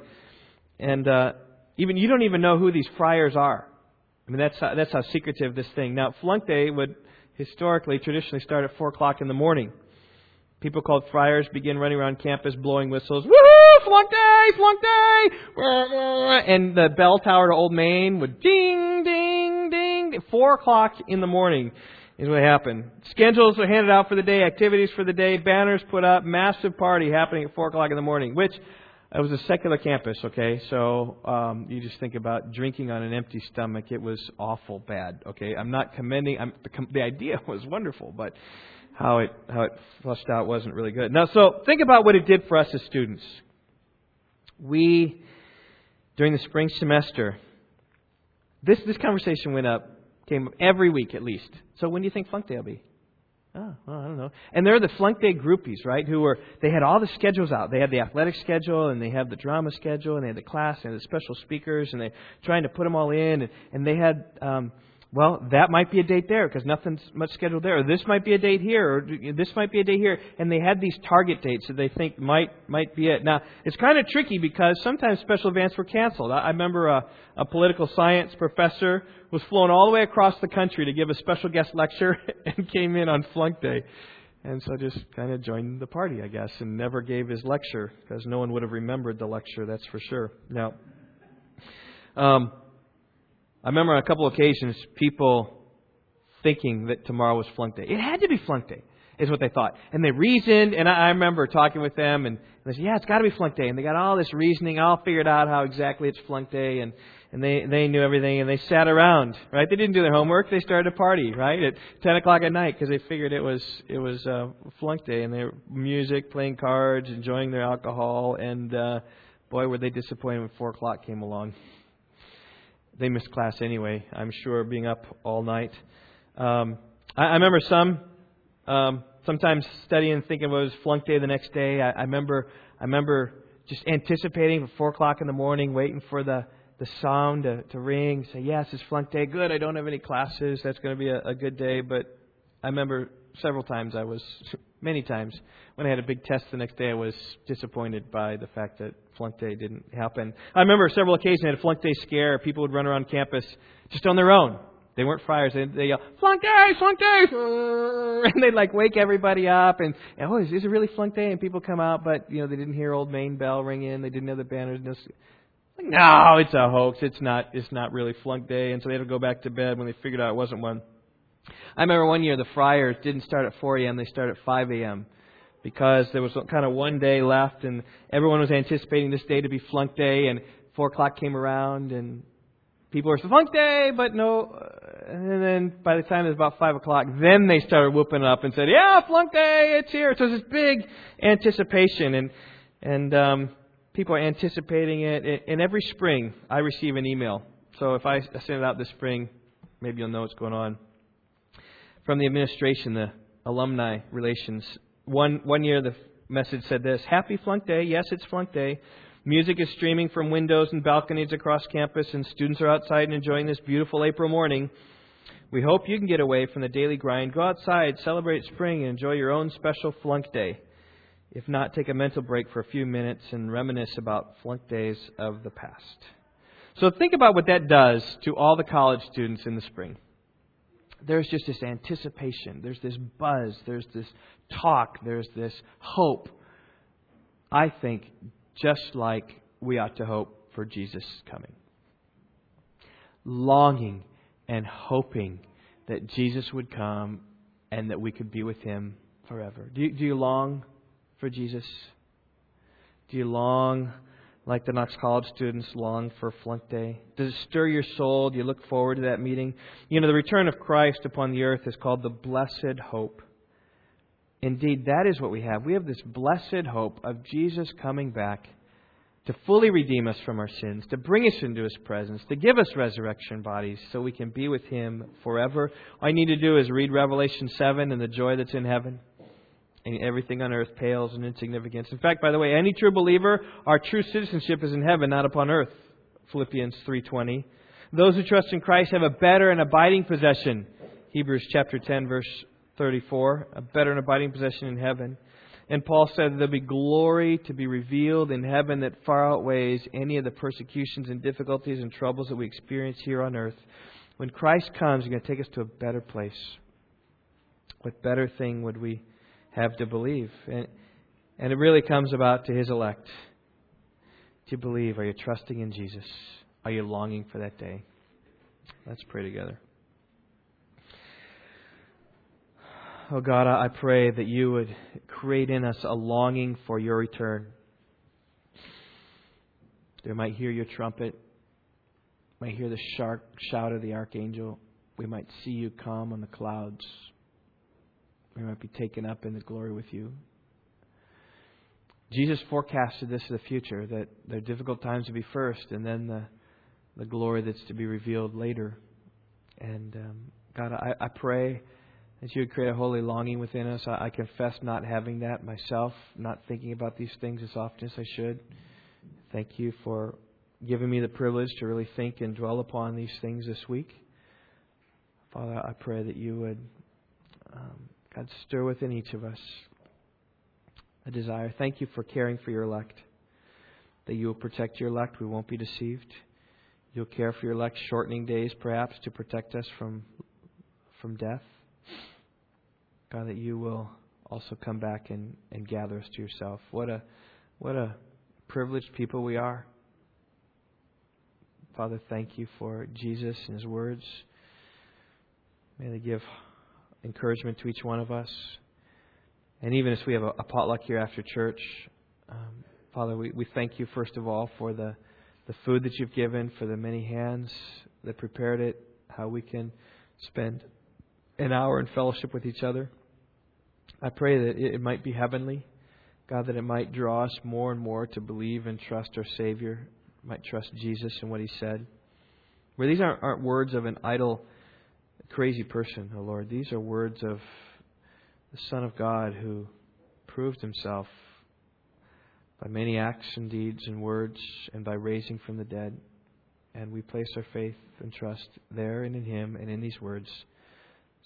S1: And uh, even you don't even know who these friars are. I mean, that's how, that's how secretive this thing. Now, flunk day would historically, traditionally start at 4 o'clock in the morning. People called friars begin running around campus blowing whistles. Woohoo! Flunk day! Flunk day! And the bell tower to Old Main would ding, ding, ding. 4 o'clock in the morning is what happened. Schedules are handed out for the day, activities for the day, banners put up, massive party happening at 4 o'clock in the morning, which it was a secular campus, okay? So um, you just think about drinking on an empty stomach. It was awful bad, okay? I'm not commending. I'm, the, the idea was wonderful, but how it how it flushed out wasn't really good. Now, so think about what it did for us as students. We during the spring semester, this this conversation went up came every week at least. So when do you think Flunk Day will be? Oh, well, I don't know. And they're the flunk day groupies, right? Who were they had all the schedules out. They had the athletic schedule and they had the drama schedule and they had the class and the special speakers and they trying to put them all in and, and they had um well, that might be a date there because nothing's much scheduled there. Or this might be a date here, or this might be a date here. And they had these target dates that they think might might be it. Now, it's kind of tricky because sometimes special events were canceled. I remember a, a political science professor was flown all the way across the country to give a special guest lecture and came in on flunk day. And so just kind of joined the party, I guess, and never gave his lecture because no one would have remembered the lecture, that's for sure. Now, um, I remember on a couple occasions people thinking that tomorrow was flunk day. It had to be flunk day, is what they thought. And they reasoned, and I, I remember talking with them, and, they said, yeah, it's got to be flunk day. And they got all this reasoning, all figured out how exactly it's flunk day, and, and they, they knew everything, and they sat around, right? They didn't do their homework. They started a party, right, at 10 o'clock at night because they figured it was, it was uh, flunk day. And they were music, playing cards, enjoying their alcohol, and uh, boy, were they disappointed when 4 o'clock came along they missed class anyway, I'm sure, being up all night. Um, I, I remember some um, sometimes studying, thinking it was flunk day the next day. I, I remember I remember just anticipating at four o'clock in the morning, waiting for the the sound to, to ring. Say, yes, it's flunk day. Good. I don't have any classes. That's going to be a, a good day. But I remember several times I was many times when I had a big test the next day, I was disappointed by the fact that flunk day didn't happen. I remember several occasions I had a flunk day scare. People would run around campus just on their own. They weren't friars. They, they yell, flunk day, flunk day! And they'd like wake everybody up and, oh, is this a really flunk day? And people come out, but, you know, they didn't hear old main bell ring in. They didn't have the banners. No, no, it's a hoax. It's not, it's not really flunk day. And so they had to go back to bed when they figured out it wasn't one. I remember one year the Friars didn't start at 4 a.m., they started at 5 a.m. because there was kind of one day left and everyone was anticipating this day to be flunk day and 4 o'clock came around and people were flunk day, but no. And then by the time it was about 5 o'clock, then they started whooping up and said, yeah, flunk day, it's here. So there's this big anticipation and, and, um, people are anticipating it. And every spring I receive an email. So if I send it out this spring, maybe you'll know what's going on from the administration, the alumni relations. One, one year, the message said this Happy Flunk Day. Yes, it's Flunk Day. Music is streaming from windows and balconies across campus, and students are outside and enjoying this beautiful April morning. We hope you can get away from the daily grind. Go outside, celebrate spring, and enjoy your own special Flunk Day. If not, take a mental break for a few minutes and reminisce about flunk days of the past. So think about what that does to all the college students in the spring there's just this anticipation, there's this buzz, there's this talk, there's this hope. I think just like we ought to hope for Jesus coming. Longing and hoping that Jesus would come and that we could be with him forever. Do you, do you long for Jesus? Do you long like the Knox College students long for Flunk Day? Does it stir your soul? Do you look forward to that meeting? You know, the return of Christ upon the earth is called the blessed hope. Indeed, that is what we have. We have this blessed hope of Jesus coming back to fully redeem us from our sins, to bring us into His presence, to give us resurrection bodies so we can be with Him forever. All I need to do is read Revelation 7 and the joy that's in heaven and everything on earth pales in insignificance. In fact, by the way, any true believer, our true citizenship is in heaven, not upon earth. Philippians 3:20. Those who trust in Christ have a better and abiding possession. Hebrews chapter 10 verse 34, a better and abiding possession in heaven. And Paul said there'll be glory to be revealed in heaven that far outweighs any of the persecutions and difficulties and troubles that we experience here on earth. When Christ comes, he's going to take us to a better place. What better thing would we have to believe. And, and it really comes about to his elect. Do you believe? Are you trusting in Jesus? Are you longing for that day? Let's pray together. Oh God, I pray that you would create in us a longing for your return. They might hear your trumpet, might hear the sharp shout of the archangel. We might see you come on the clouds. We might be taken up in the glory with you. Jesus forecasted this in the future that there are difficult times to be first, and then the the glory that's to be revealed later. And um, God, I, I pray that you would create a holy longing within us. I, I confess not having that myself, not thinking about these things as often as I should. Thank you for giving me the privilege to really think and dwell upon these things this week. Father, I pray that you would, um, God, stir within each of us a desire. Thank you for caring for your elect, that you will protect your elect. We won't be deceived. You'll care for your elect, shortening days perhaps to protect us from, from death. God, that you will also come back and, and gather us to yourself. What a, what a privileged people we are. Father, thank you for Jesus and his words. May they give encouragement to each one of us. And even as we have a, a potluck here after church, um, Father, we, we thank you first of all for the the food that you've given, for the many hands that prepared it, how we can spend an hour in fellowship with each other. I pray that it might be heavenly. God, that it might draw us more and more to believe and trust our Savior, might trust Jesus and what He said. Where these aren't, aren't words of an idle, crazy person, oh Lord. These are words of the Son of God who proved Himself by many acts and deeds and words, and by raising from the dead. And we place our faith and trust there and in Him and in these words.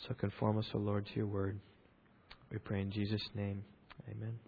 S1: So conform us, O Lord, to your word. We pray in Jesus' name. Amen.